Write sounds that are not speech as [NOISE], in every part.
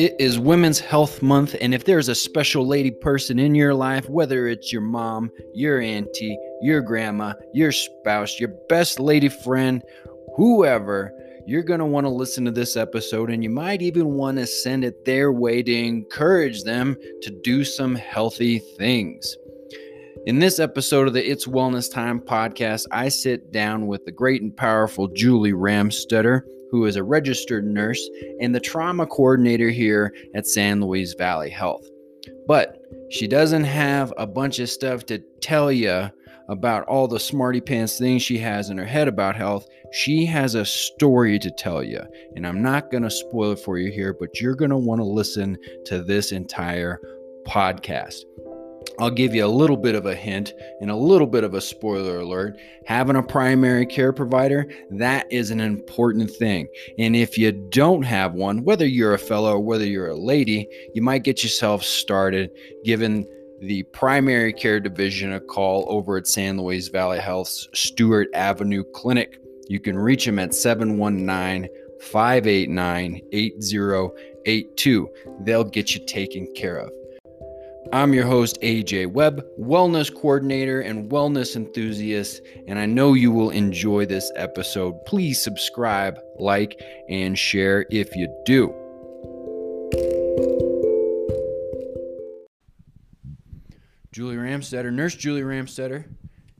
It is Women's Health Month, and if there's a special lady person in your life, whether it's your mom, your auntie, your grandma, your spouse, your best lady friend, whoever, you're going to want to listen to this episode, and you might even want to send it their way to encourage them to do some healthy things. In this episode of the It's Wellness Time podcast, I sit down with the great and powerful Julie Ramstetter who is a registered nurse and the trauma coordinator here at San Luis Valley Health. But she doesn't have a bunch of stuff to tell you about all the smarty pants things she has in her head about health. She has a story to tell you. And I'm not going to spoil it for you here, but you're going to want to listen to this entire podcast. I'll give you a little bit of a hint and a little bit of a spoiler alert. Having a primary care provider, that is an important thing. And if you don't have one, whether you're a fellow or whether you're a lady, you might get yourself started giving the primary care division a call over at San Luis Valley Health's Stewart Avenue Clinic. You can reach them at 719 589 8082. They'll get you taken care of. I'm your host, AJ Webb, wellness coordinator and wellness enthusiast, and I know you will enjoy this episode. Please subscribe, like, and share if you do. Julie Ramstetter, Nurse Julie Ramstetter.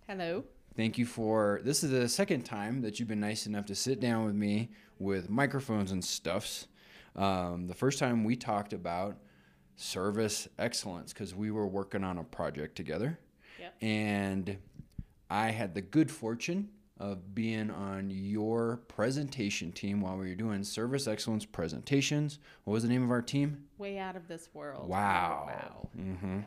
Hello. Thank you for this is the second time that you've been nice enough to sit down with me with microphones and stuffs. Um, the first time we talked about service excellence because we were working on a project together. Yep. And I had the good fortune of being on your presentation team while we were doing service excellence presentations. What was the name of our team? Way out of this world. Wow. Wow. Mm-hmm.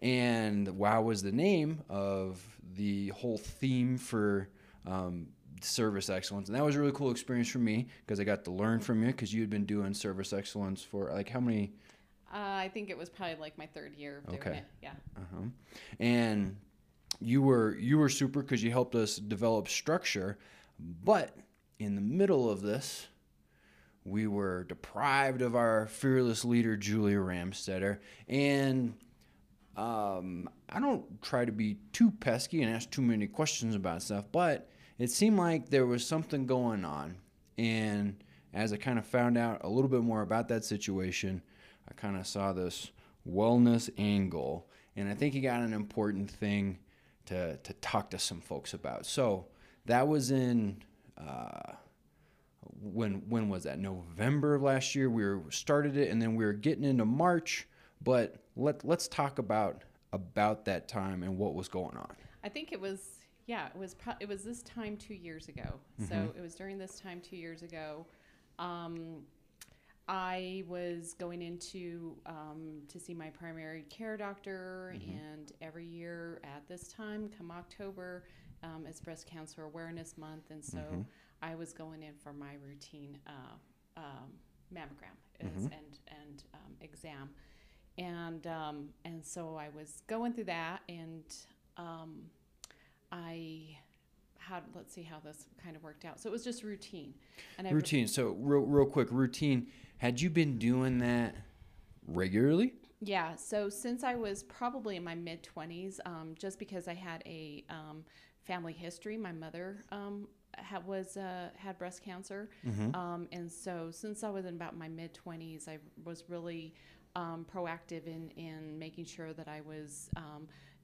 And wow was the name of the whole theme for um, service excellence. And that was a really cool experience for me because I got to learn from you because you had been doing service excellence for like how many uh, I think it was probably like my third year of doing Okay. it. Yeah. Uh-huh. And you were you were super because you helped us develop structure, but in the middle of this, we were deprived of our fearless leader Julia Ramstetter, and um, I don't try to be too pesky and ask too many questions about stuff, but it seemed like there was something going on, and as I kind of found out a little bit more about that situation, I kind of saw this wellness angle, and I think he got an important thing to to talk to some folks about. So that was in uh, when when was that? November of last year. We were started it, and then we were getting into March. But let let's talk about about that time and what was going on. I think it was. Yeah, it was. Pro- it was this time two years ago. So Mm-hmm. it was during this time two years ago. Um, I was going into um, to see my primary care doctor, Mm-hmm. and every year at this time, come October, um, it's Breast Cancer Awareness Month, and so Mm-hmm. I was going in for my routine uh, um, mammogram Mm-hmm. and and um, exam, and um, and so I was going through that, and um, I had let's see how this kind of worked out. So it was just routine, and I Routine. So real real quick routine. Had you been doing that regularly? Yeah, so since I was probably in my mid 20s, um, just because I had a um, family history, my mother um, ha- was uh, had breast cancer, um, and so since I was in about my mid 20s, I was really um, proactive in in making sure that I was.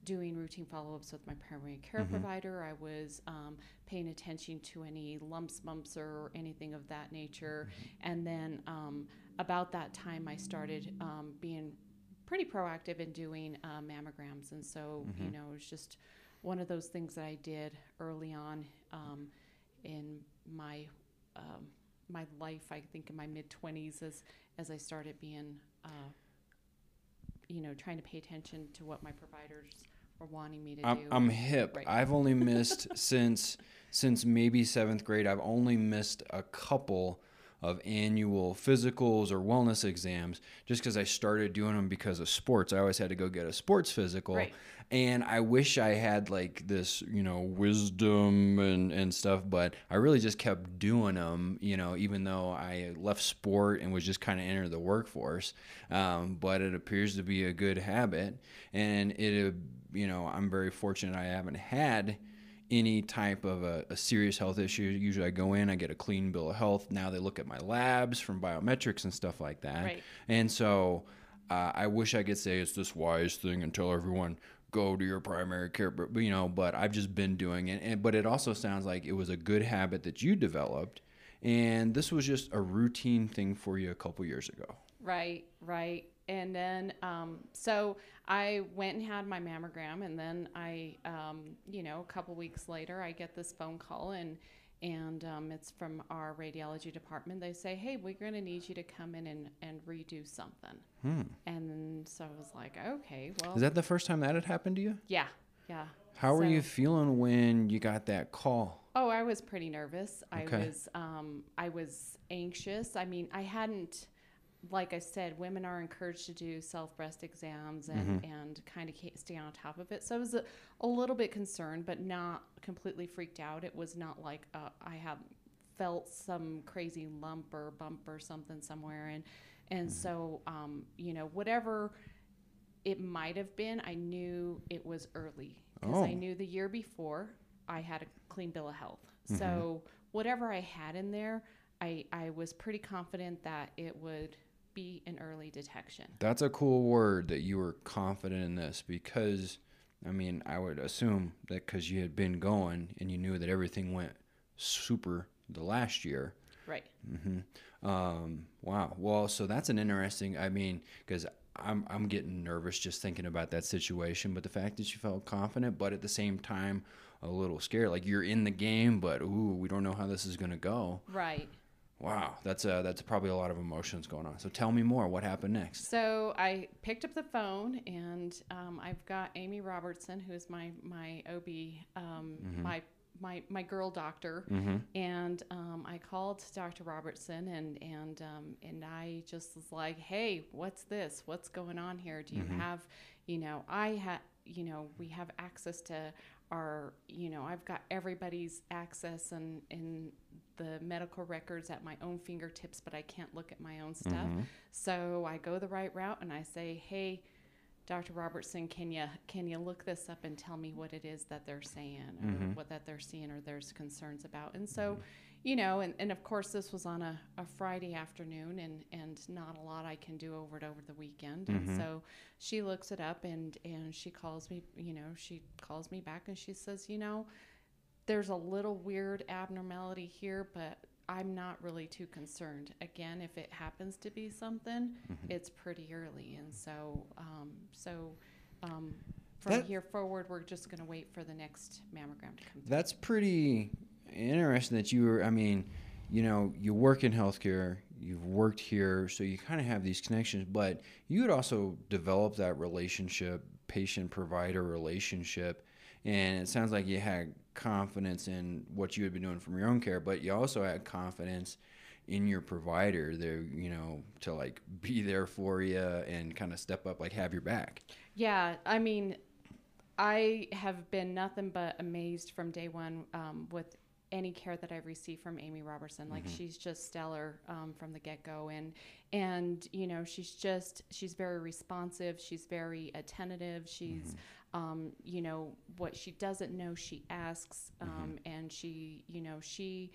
Doing routine follow ups with my primary care provider. I was um, paying attention to any lumps, bumps, or anything of that nature. And then um, about that time, I started um, being pretty proactive in doing uh, mammograms, and so you know it was just one of those things that I did early on um, in my um, my life. I think in my mid twenties, as as I started being, uh, you know, trying to pay attention to what my providers were wanting me to I'm, do. I'm hip. Right. I've only [LAUGHS] missed since since maybe seventh grade. I've only missed a couple of annual physicals or wellness exams just because I started doing them because of sports. I always had to go get a sports physical. Right. And I wish I had like this, you know, wisdom and, and stuff, but I really just kept doing them, you know, even though I left sport and was just kind of entered the workforce. Um, but it appears to be a good habit. And it, uh, you know, I'm very fortunate I haven't had any type of a, a, serious health issue. Usually I go in, I get a clean bill of health. Now they look at my labs from biometrics and stuff like that. Right. And so uh, I wish I could say it's this wise thing and tell everyone go to your primary care, but you know, but I've just been doing it. And, but it also sounds like it was a good habit that you developed. And this was just a routine thing for you a couple years ago. Right, right. And then, um, so I went and had my mammogram, and then I, um, you know, a couple weeks later, I get this phone call, and and um, it's from our radiology department. They say, "Hey, we're going to need you to come in and, and redo something." Hmm. And so I was like, "Okay, well." Is that the first time that had happened to you? Yeah, yeah. How so, were you feeling when you got that call? Oh, I was pretty nervous. Okay. I was, um, I was anxious. I mean, I hadn't like I said, women are encouraged to do self breast exams and, mm-hmm. and kind of stay on top of it. So I was a, a, little bit concerned, but not completely freaked out. It was not like uh, I had felt some crazy lump or bump or something somewhere. And, and mm-hmm. so, um, you know, whatever it might have been, I knew it was early because oh. I knew the year before I had a clean bill of health. Mm-hmm. So whatever I had in there, I, I was pretty confident that it would be an early detection. That's a cool word that you were confident in this because, I mean, I would assume that because you had been going and you knew that everything went super the last year. Right. Mm-hmm. Um, wow. Well, so that's an interesting. I mean, because I'm I'm getting nervous just thinking about that situation. But the fact that you felt confident, but at the same time a little scared, like you're in the game, but ooh, we don't know how this is gonna go. Right. Wow, that's a, that's probably a lot of emotions going on. So tell me more. What happened next? So I picked up the phone, and um, I've got Amy Robertson, who's my my OB, um, Mhm. my my my girl doctor, Mm-hmm. and um, I called Dr. Robertson, and and um, and I just was like, hey, what's this? What's going on here? Do you Mhm. have, you know, I had, you know, we have access to our, you know, I've got everybody's access and and the medical records at my own fingertips, but I can't look at my own stuff. Mm-hmm. So I go the right route and I say, "Hey, Dr. Robertson, can you can you look this up and tell me what it is that they're saying or mm-hmm. what that they're seeing or there's concerns about?" And so, mm-hmm. you know, and, and of course this was on a, a Friday afternoon and and not a lot I can do over it over the weekend. And Mm-hmm. so she looks it up and and she calls me, you know, she calls me back and she says, "You know, there's a little weird abnormality here, but I'm not really too concerned. Again, if it happens to be something, Mhm. it's pretty early, and so um, so um, from That- here forward, we're just going to wait for the next mammogram to come. through. That's pretty interesting that you were, I mean, you know, you work in healthcare, you've worked here, so you kind of have these connections, but you would also develop that relationship, patient provider relationship. And it sounds like you had confidence in what you had been doing from your own care, but you also had confidence in your provider there, you know, to like be there for you and kind of step up, like have your back. Yeah, I mean, I have been nothing but amazed from day one um, with any care that I've received from Amy Robertson. Like Mhm. she's just stellar um, from the get go, and and you know she's just she's very responsive. She's very attentive. She's um, you know what she doesn't know she asks, um, and she you know she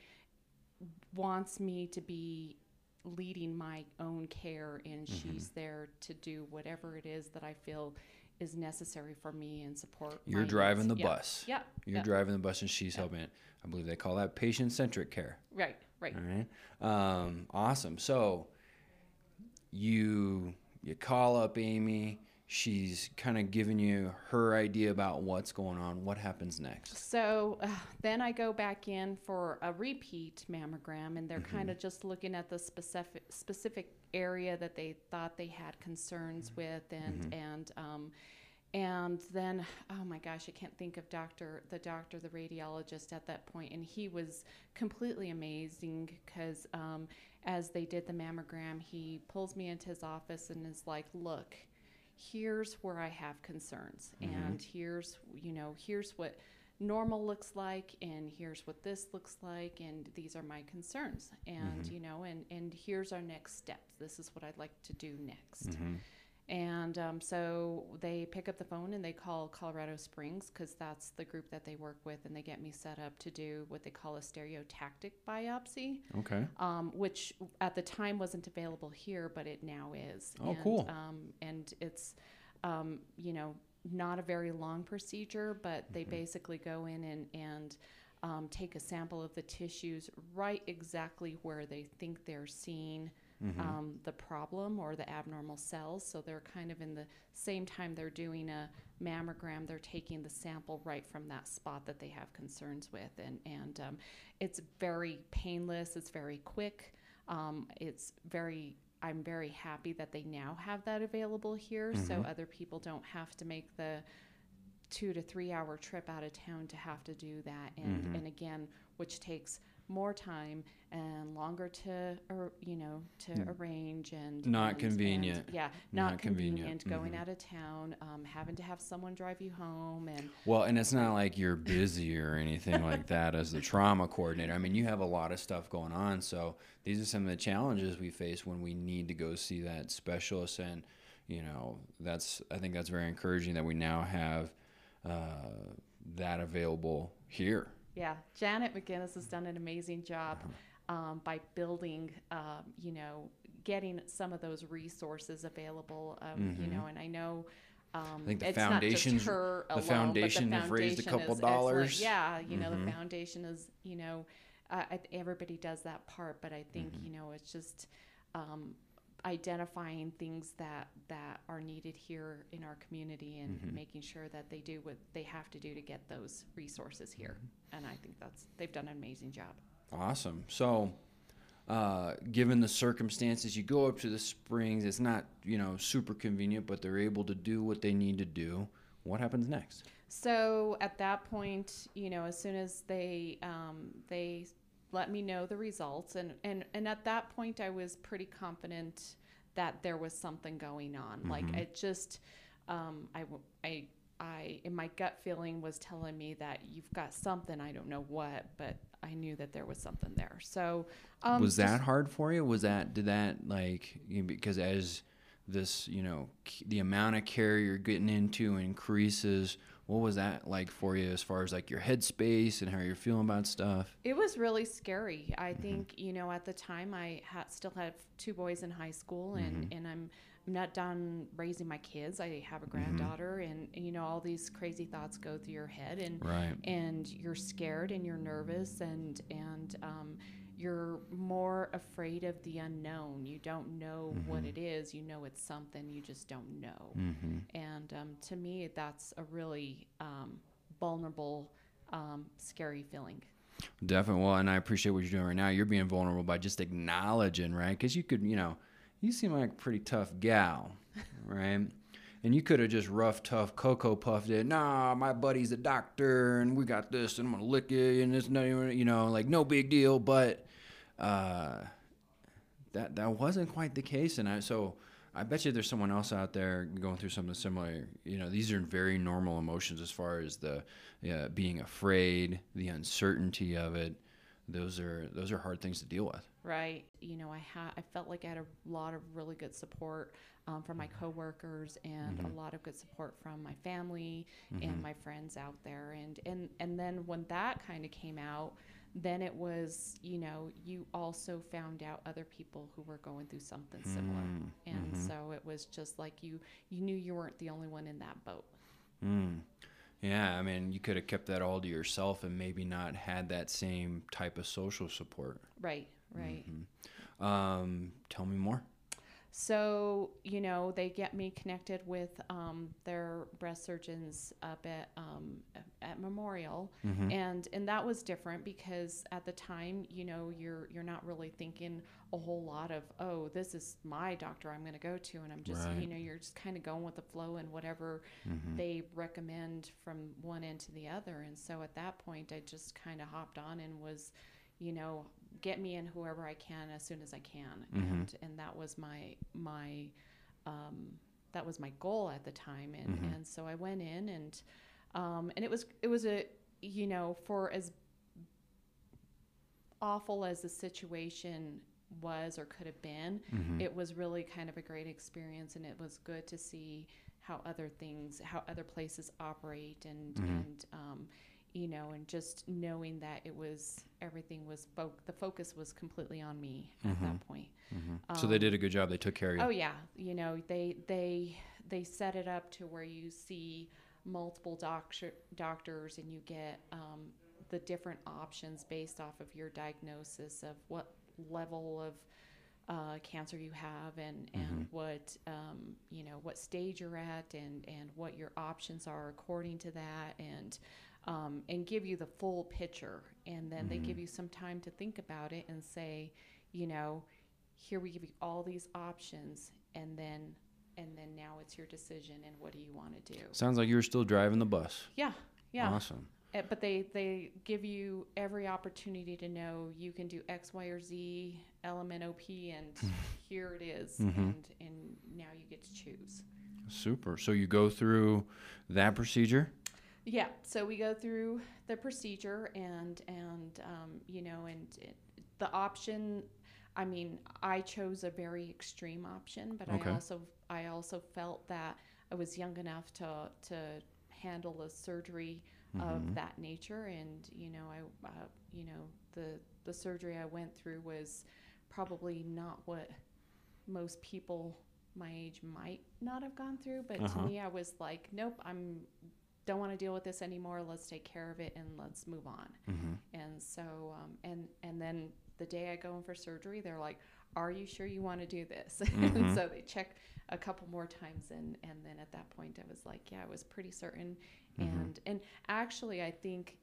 wants me to be leading my own care and Mhm. she's there to do whatever it is that I feel is necessary for me and support You're driving needs. the Yeah. bus. Yeah. You're yeah. driving the bus and she's Yeah. helping it. I believe they call that patient centric care. Right, right. All right. Um, awesome. So you you call up Amy. She's kind of giving you her idea about what's going on. What happens next? So uh, then I go back in for a repeat mammogram, and they're Mm-hmm. kind of just looking at the specific specific area that they thought they had concerns with, and Mhm. and um, and then oh my gosh i can't think of doctor the doctor the radiologist at that point and he was completely amazing because um, as they did the mammogram he pulls me into his office and is like look here's where i have concerns mm-hmm. and here's you know here's what normal looks like and here's what this looks like and these are my concerns and mm-hmm. you know and and here's our next steps this is what i'd like to do next mm-hmm. And um, so they pick up the phone and they call Colorado Springs because that's the group that they work with, and they get me set up to do what they call a stereotactic biopsy. Okay. Um, which at the time wasn't available here, but it now is. Oh, and, cool. Um, and it's, um, you know, not a very long procedure, but they mm-hmm. basically go in and and um, take a sample of the tissues right exactly where they think they're seeing mm-hmm. um, the problem or the abnormal cells. So they're kind of in the same time they're doing a mammogram, they're taking the sample right from that spot that they have concerns with. And, and um, it's very painless, it's very quick, um, it's very I'm very happy that they now have that available here mm-hmm. so other people don't have to make the two to three hour trip out of town to have to do that and mm-hmm. and again which takes more time and longer to or you know to mm. arrange and not and, convenient and, yeah not, not convenient, convenient. going mm-hmm. out of town um, having to have someone drive you home and well and it's not like you're busy or anything like that as the [LAUGHS] trauma coordinator i mean you have a lot of stuff going on so these are some of the challenges we face when we need to go see that specialist and you know that's i think that's very encouraging that we now have uh, that available here yeah, Janet McGinnis has done an amazing job um, by building, um, you know, getting some of those resources available. Um, mm-hmm. You know, and I know. Um, I think the foundation, the alone, foundation have raised a couple dollars. Yeah, you know, mm-hmm. the foundation is, you know, uh, everybody does that part, but I think mm-hmm. you know it's just um, identifying things that that are needed here in our community and mm-hmm. making sure that they do what they have to do to get those resources here. Mm-hmm. And I think that's they've done an amazing job. Awesome. So, uh, given the circumstances, you go up to the springs. It's not you know super convenient, but they're able to do what they need to do. What happens next? So at that point, you know, as soon as they um, they let me know the results. And and and at that point I was pretty confident that there was something going on. Mm-hmm. like it just um, I I I in my gut feeling was telling me that you've got something I don't know what but I knew that there was something there. So um, was that just, hard for you? Was that did that like because as this you know the amount of care you're getting into increases what was that like for you as far as like your headspace and how you're feeling about stuff it was really scary i mm-hmm. think you know at the time i had still had two boys in high school and mm-hmm. and i'm I'm not done raising my kids. I have a mm-hmm. granddaughter, mm-hmm. and, and, you know all these crazy thoughts go through your head, and right. and you're scared and you're nervous, and and um, you're more afraid of the unknown. You don't know mm-hmm. what it is. You know it's something. You just don't know. Mm-hmm. And um, to me, that's a really um, vulnerable, um, scary feeling. Definitely. Well, and I appreciate what you're doing right now. You're being vulnerable by just acknowledging, right? Because you could, you know, you seem like a pretty tough gal, [LAUGHS] right? and you could have just rough, tough Cocoa Puffed it. Nah, my buddy's a doctor, and we got this, and I'm gonna lick it, and it's not even, you know, like no big deal. But uh, that that wasn't quite the case, and I so I bet you there's someone else out there going through something similar. You know, these are very normal emotions as far as the uh, being afraid, the uncertainty of it. Those are those are hard things to deal with. Right. You know, I had I felt like I had a lot of really good support um, from my coworkers and mm-hmm. a lot of good support from my family mm-hmm. and my friends out there. And and and then when that kind of came out then it was you know you also found out other people who were going through something similar mm, and mm-hmm. so it was just like you you knew you weren't the only one in that boat mm. yeah i mean you could have kept that all to yourself and maybe not had that same type of social support right right mm-hmm. um, tell me more so you know they get me connected with um, their breast surgeons up at um, at Memorial, Mm-hmm. and and that was different because at the time you know you're you're not really thinking a whole lot of oh this is my doctor I'm going to go to and I'm just Right. you know you're just kind of going with the flow and whatever Mm-hmm. they recommend from one end to the other and so at that point I just kind of hopped on and was you know get me in whoever I can as soon as I can Mhm. and and that was my my um, that was my goal at the time and Mhm. and so I went in and um, and it was it was a you know for as awful as the situation was or could have been Mm-hmm. it was really kind of a great experience and it was good to see how other things how other places operate and Mhm. and um, you know and just knowing that it was everything was fo- the focus was completely on me at Mhm. that point Mm-hmm. so they Um, did a good job. They took care of you. Oh yeah, you know they they they set it up to where you see multiple doctor doctors and you get um, the different options based off of your diagnosis of what level of uh, cancer you have and and what um, you know what stage you're at and and what your options are according to that and um, and give you the full picture and then they give you some time to think about it and say you know here we give you all these options and then and then now it's your decision and what do you want to do Sounds like you were still driving the bus. yeah yeah Awesome. Uh, but they they give you every opportunity to know you can do x y or z lmnop and [LAUGHS] here it is, Mhm. and and now you get to choose Super. So you go through that procedure. Yeah so we go through the procedure and and um, you know and it, the option i mean i chose a very extreme option but Okay. i also i also felt that i was young enough to to handle a surgery Mhm. of that nature and you know i uh, you know the the surgery i went through was probably not what most people my age might not have gone through but Uh-huh. to me i was like nope i'm don't want to deal with this anymore let's take care of it and let's move on Mm-hmm. and so um, and and then the day i go in for surgery they're like are you sure you want to do this Mhm. [LAUGHS] and so they check a couple more times and and then at that point i was like yeah i was pretty certain Mhm. and and actually i think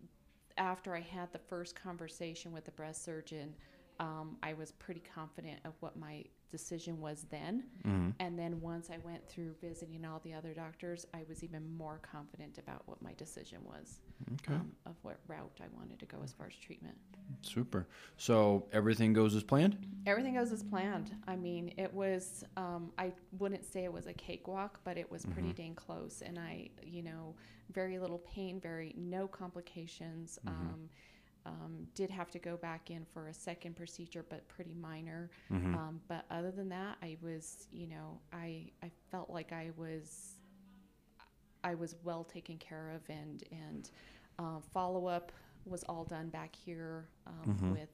after i had the first conversation with the breast surgeon um, i was pretty confident of what my decision was then Mm-hmm. and then once i went through visiting all the other doctors i was even more confident about what my decision was Okay. um, of what route i wanted to go as far as treatment Super. So everything goes as planned. Everything goes as planned. I mean, it was, um, I wouldn't say it was a cakewalk, but it was pretty dang close. And I, you know, very little pain, very, no complications. Um, um, did have to go back in for a second procedure, but pretty minor. Mm-hmm. Um, but other than that, I was, you know, I, I felt like I was, I was well taken care of and, and, uh, follow up was all done back here, um, Mhm. with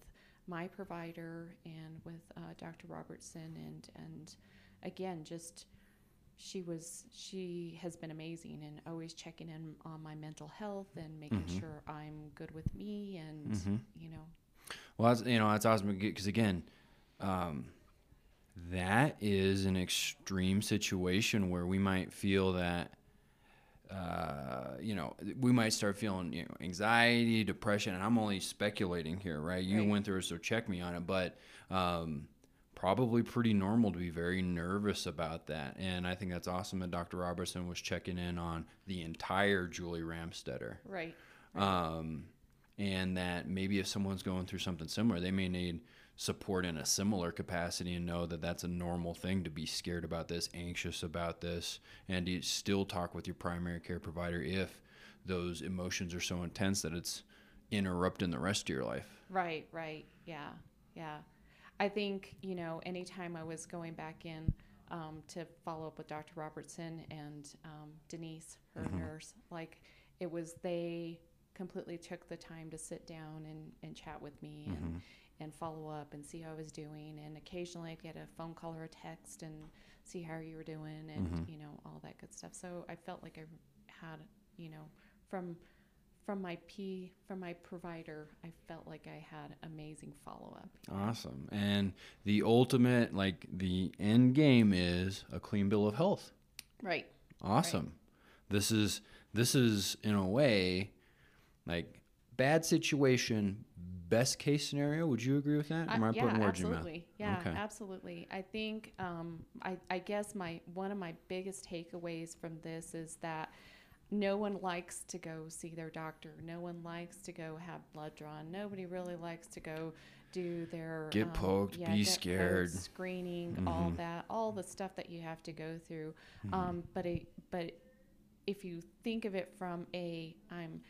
my provider and with, uh, Dr. Robertson and, and again, just, she was, she has been amazing and always checking in on my mental health and making Mhm. sure I'm good with me and, Mhm. you know, Well, that's you know that's awesome because again, um, that is an extreme situation where we might feel that. Uh, you know, we might start feeling you know anxiety, depression, and I'm only speculating here, right? You Right. went through it, so check me on it, but um, probably pretty normal to be very nervous about that. And I think that's awesome that Dr. Robertson was checking in on the entire Julie Ramstetter right. um, and that maybe if someone's going through something similar, they may need support in a similar capacity and know that that's a normal thing to be scared about this, anxious about this, and to still talk with your primary care provider if those emotions are so intense that it's interrupting the rest of your life. Right, right. Yeah, yeah. I think, you know, anytime I was going back in um, to follow up with Dr. Robertson and um, Denise, her Mhm. nurse, like it was they completely took the time to sit down and, and chat with me and, Mhm. and follow up and see how I was doing. And occasionally I'd get a phone call or a text and see how you were doing and, Mhm. you know, all that good stuff. So I felt like I had, you know, from from my P from my provider, I felt like I had amazing follow up. Awesome. And the ultimate, like the end game, is a clean bill of health. Right. Awesome. This is this is in a way like bad situation, best case scenario. Would you agree with that? I- Am I yeah, putting words in your mouth? absolutely. Yeah, Okay. absolutely. I think um, I, I guess my one of my biggest takeaways from this is that no one likes to go see their doctor. No one likes to go have blood drawn. Nobody really likes to go do their Get um, poked, be get poked, scared. screening, all Mhm. that, all the stuff that you have to go through. Mhm. Um, but it, but if you think of it from a I'm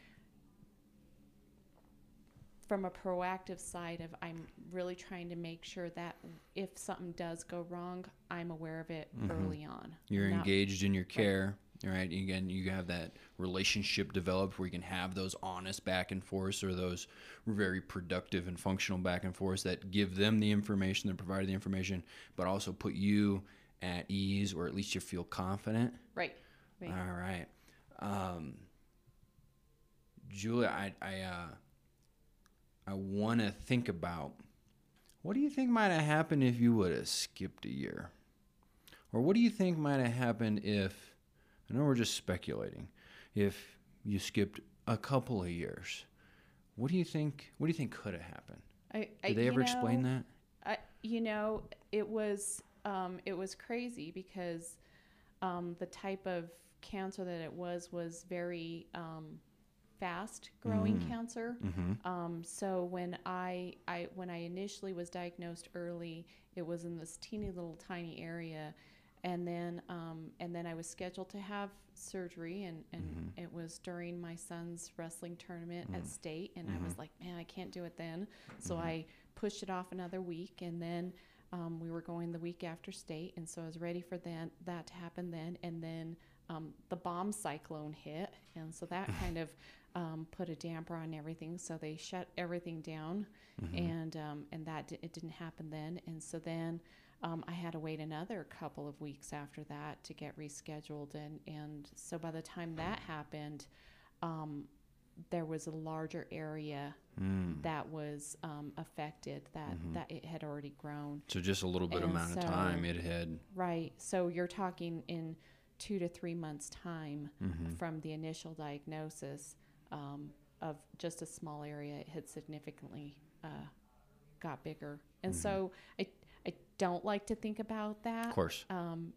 from a proactive side of I'm really trying to make sure that if something does go wrong, I'm aware of it Mhm. early on. You're Not- engaged in your care, right? Again, you have that relationship developed where you can have those honest back and forths or those very productive and functional back and forths that give them the information, that provide the information, but also put you at ease or at least you feel confident. Right. Right. All right. Um, Julia, I I uh, I want to think about what do you think might have happened if you would have skipped a year, or what do you think might have happened if I know we're just speculating if you skipped a couple of years. What do you think? What do you think could have happened? I, I, Did they ever explain that? I, you know, it was um, it was crazy because um, the type of cancer that it was was very um, fast growing Mm. cancer. Mm-hmm. Um, so when I, I when I initially was diagnosed early, it was in this teeny little tiny area, and then um, and then I was scheduled to have surgery, and, and Mhm. it was during my son's wrestling tournament Mm. at state, and I was Mhm. like, man, I can't do it then. So Mhm. I pushed it off another week, and then um, we were going the week after state, and so I was ready for that that to happen then, and then um, the bomb cyclone hit, and so that [LAUGHS] kind of um, put a damper on everything. So they shut everything down, Mm-hmm. and um, and that di- it didn't happen then. And so then um, I had to wait another couple of weeks after that to get rescheduled, and and so by the time that happened, um, there was a larger area Mm. that was um, affected that Mhm. that it had already grown. So just a little bit And amount of time it had. Right. So you're talking in two to three months time Mm-hmm. from the initial diagnosis um, of just a small area, it had significantly uh, got bigger. And Mhm. so I don't like to think about that. Of course. Um,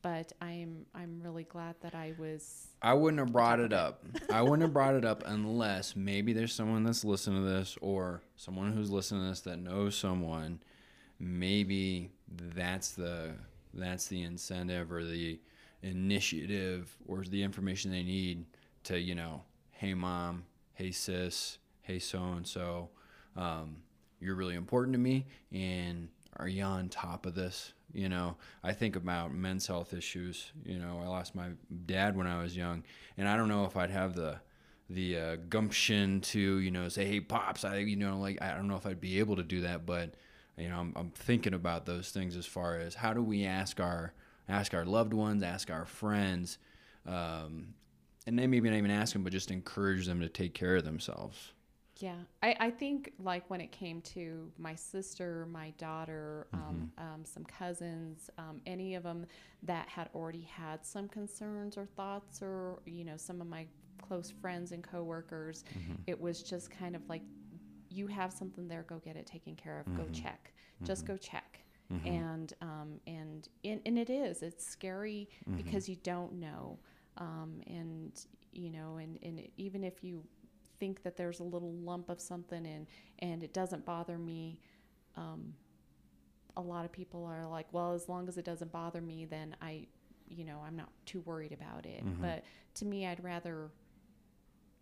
but I'm I'm really glad that I was. I wouldn't have brought it up. I wouldn't have brought it up unless maybe there's someone that's listening to this or someone who's listening to this that knows someone. Maybe that's the that's the incentive or the initiative or the information they need to, you know, hey mom, hey sis, hey so and so, um, you're really important to me and are you on top of this? You know, I think about men's health issues. You know, I lost my dad when I was young, and I don't know if I'd have the the uh, gumption to you know say, "Hey, pops," I you know like I don't know if I'd be able to do that, but you know, I'm, I'm thinking about those things as far as how do we ask our ask our loved ones, ask our friends, um, and maybe not even ask them, but just encourage them to take care of themselves. Yeah, I, I think like when it came to my sister, my daughter, um, um, some cousins, um, any of them that had already had some concerns or thoughts, or you know, some of my close friends and coworkers, it was just kind of like, you have something there, go get it taken care of, go check, just go check. And um, and and and it is. It's scary because you don't know, um, and you know, and and even if you think that there's a little lump of something and and it doesn't bother me um, a lot of people are like well as long as it doesn't bother me then i you know i'm not too worried about it Mhm. but to me i'd rather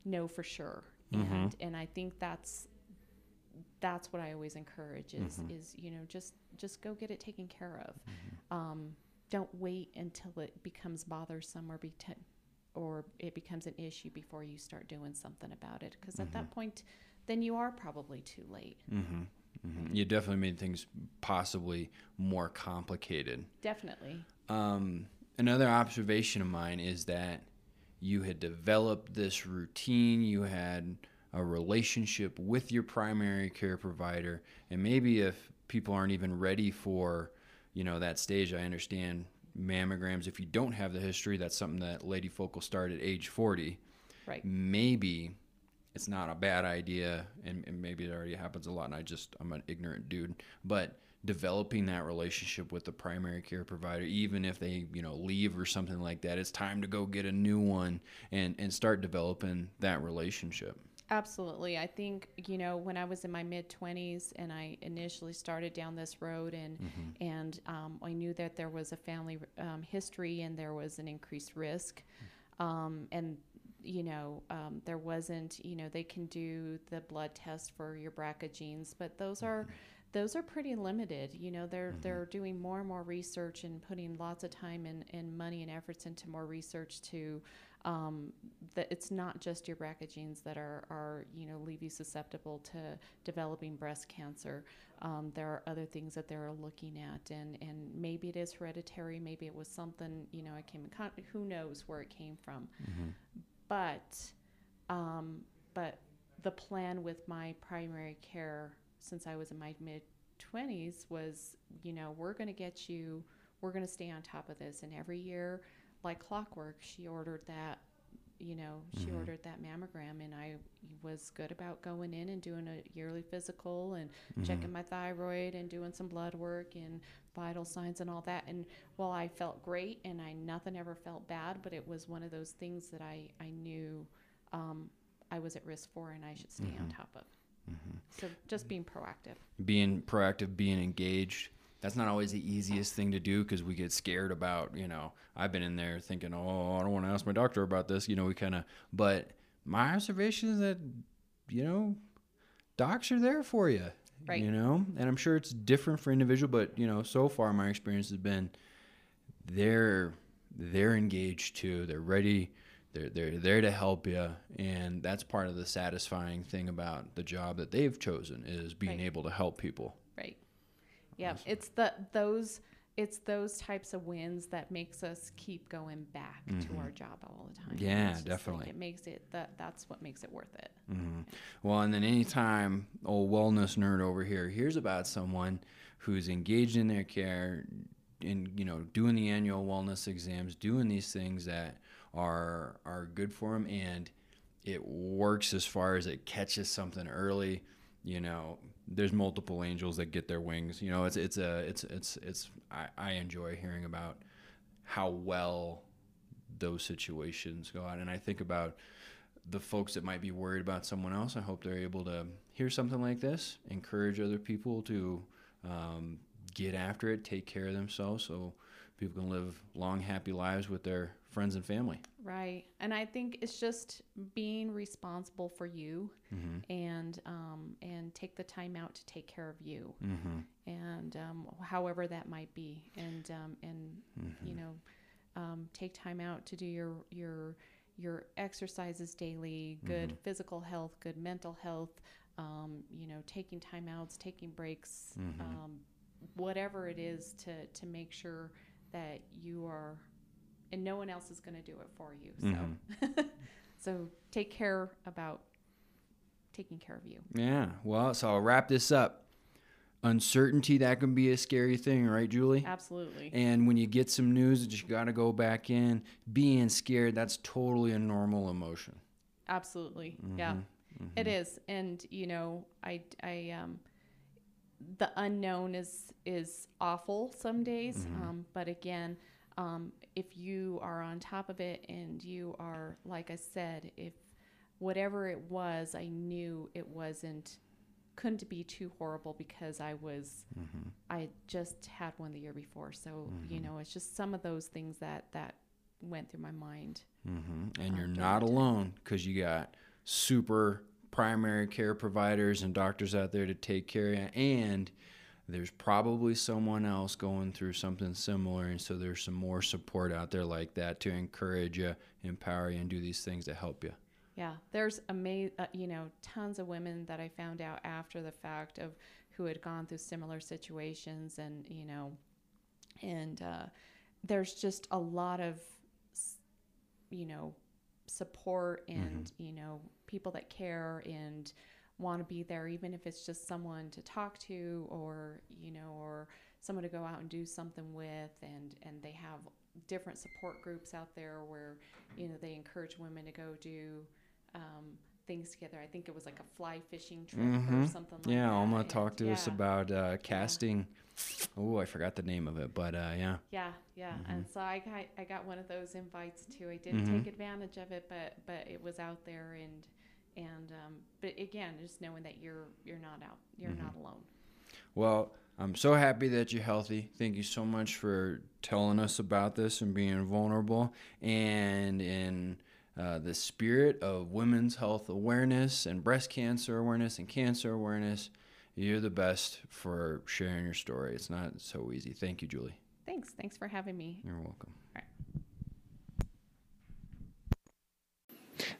know for sure Mhm. and and i think that's that's what i always encourage is Mhm. is you know just just go get it taken care of Mm-hmm. um, don't wait until it becomes bothersome or be or it becomes an issue before you start doing something about it because at that point then you are probably too late Mm-hmm. Mm-hmm. You definitely made things possibly more complicated. definitely Um, another observation of mine is that you had developed this routine, you had a relationship with your primary care provider, and maybe if people aren't even ready for, you know, that stage, I understand mammograms. If you don't have the history, that's something that Lady Folk will start at age 40. Right. Maybe it's not a bad idea, and, and maybe it already happens a lot, and I just, I'm an ignorant dude, but developing that relationship with the primary care provider even if they you know leave or something like that it's time to go get a new one and and start developing that relationship Absolutely. I think, you know, when I was in my mid 20s and I initially started down this road and Mm-hmm. and um, I knew that there was a family um, history and there was an increased risk. Um, and you know, um, there wasn't, you know, they can do the blood test for your BRCA genes, but those are those are pretty limited. You know, they're they're doing more and more research and putting lots of time and, and money and efforts into more research to um, that it's not just your BRCA genes that are, are you know leave you susceptible to developing breast cancer. Um, there are other things that they're looking at, and, and maybe it is hereditary. Maybe it was something you know I came in con- who knows where it came from, but um, but the plan with my primary care since I was in my mid 20s was you know we're going to get you we're going to stay on top of this and every year like clockwork she ordered that you know she mm-hmm. ordered that mammogram and i was good about going in and doing a yearly physical and checking mm-hmm. my thyroid and doing some blood work and vital signs and all that. And while i felt great and i nothing ever felt bad but it was one of those things that i i knew um, i was at risk for and i should stay on mm-hmm. top of. So just being proactive. Being proactive being engaged that's not always the easiest thing to do because we get scared about you know i've been in there thinking oh i don't want to ask my doctor about this you know we kind of but my observation is that you know docs are there for you Right. you know and i'm sure it's different for individual but you know so far my experience has been they're they're engaged too they're ready they're, they're there to help you and that's part of the satisfying thing about the job that they've chosen is being Right. able to help people Right. Yeah, it's the those it's those types of wins that makes us keep going back to our job all the time. Mm-hmm. Yeah, just like definitely. it makes it that that's what makes it worth it. hmm Well, and then anytime old wellness nerd over here hears about someone who's engaged in their care, in you know doing the annual wellness exams, doing these things that are are good for them, and it works as far as it catches something early. You know, there's multiple angels that get their wings. You know, it's it's a it's it's it's I, I enjoy hearing about how well those situations go out, and I think about the folks that might be worried about someone else, I hope they're able to hear something like this, encourage other people to um, get after it, take care of themselves, so people can live long, happy lives with their friends and family. Right. And I think it's just being responsible for you Mm-hmm. and um, and take the time out to take care of you. Mm-hmm. and um, however that might be, and um, and you know, um, take time out to do your your your exercises daily, good physical health, good mental health. Um, you know, taking time outs, taking breaks, um, whatever it is to to make sure that you are, and no one else is going to do it for you. So, [LAUGHS] so take care about taking care of you. Yeah, well, so I'll wrap this up. Uncertainty, that can be a scary thing, right, Julie? Absolutely. And when you get some news that you got to go back in, being scared, that's totally a normal emotion. Absolutely. Yeah. It is. And you know, I I um the unknown is is awful some days. Um but again, um if you are on top of it and you are like I said, if whatever it was, I knew it wasn't couldn't be too horrible because I was I just had one the year before. So, you know, it's just some of those things that that went through my mind. hmm And you're not alone because you got super primary care providers and doctors out there to take care of you. And there's probably someone else going through something similar. And so there's some more support out there like that to encourage you, empower you, and do these things to help you. Yeah, there's ama- uh, you know tons of women that I found out after the fact of who had gone through similar situations, and you know, and uh, there's just a lot of, you know, support and you know people that care and want to be there even if it's just someone to talk to or you know or someone to go out and do something with and and they have different support groups out there where you know they encourage women to go do um, things together. I think it was like a fly fishing trip or something like Mm-hmm. yeah, that. Alma and- talked to us about uh, casting. Oh, I forgot the name of it, but uh, yeah. Yeah, yeah, Mm-hmm. and so I got I got one of those invites too. I didn't take advantage of it, but but it was out there and and um, but again, just knowing that you're you're not out, you're Mm-hmm. not alone. Well, I'm so happy that you're healthy. Thank you so much for telling us about this and being vulnerable. And in uh, the spirit of women's health awareness and breast cancer awareness and cancer awareness, you're the best for sharing your story. It's not so easy. Thank you, Julie. Thanks, thanks for having me. You're welcome. All right.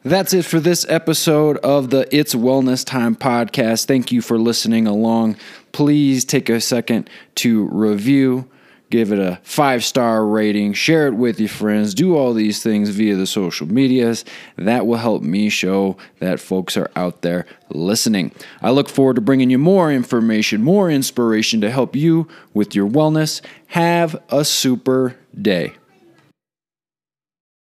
That's it for this episode of the It's Wellness Time podcast. Thank you for listening along. Please take a second to review, give it a five star rating, share it with your friends, do all these things via the social medias. That will help me show that folks are out there listening. I look forward to bringing you more information, more inspiration to help you with your wellness. Have a super day.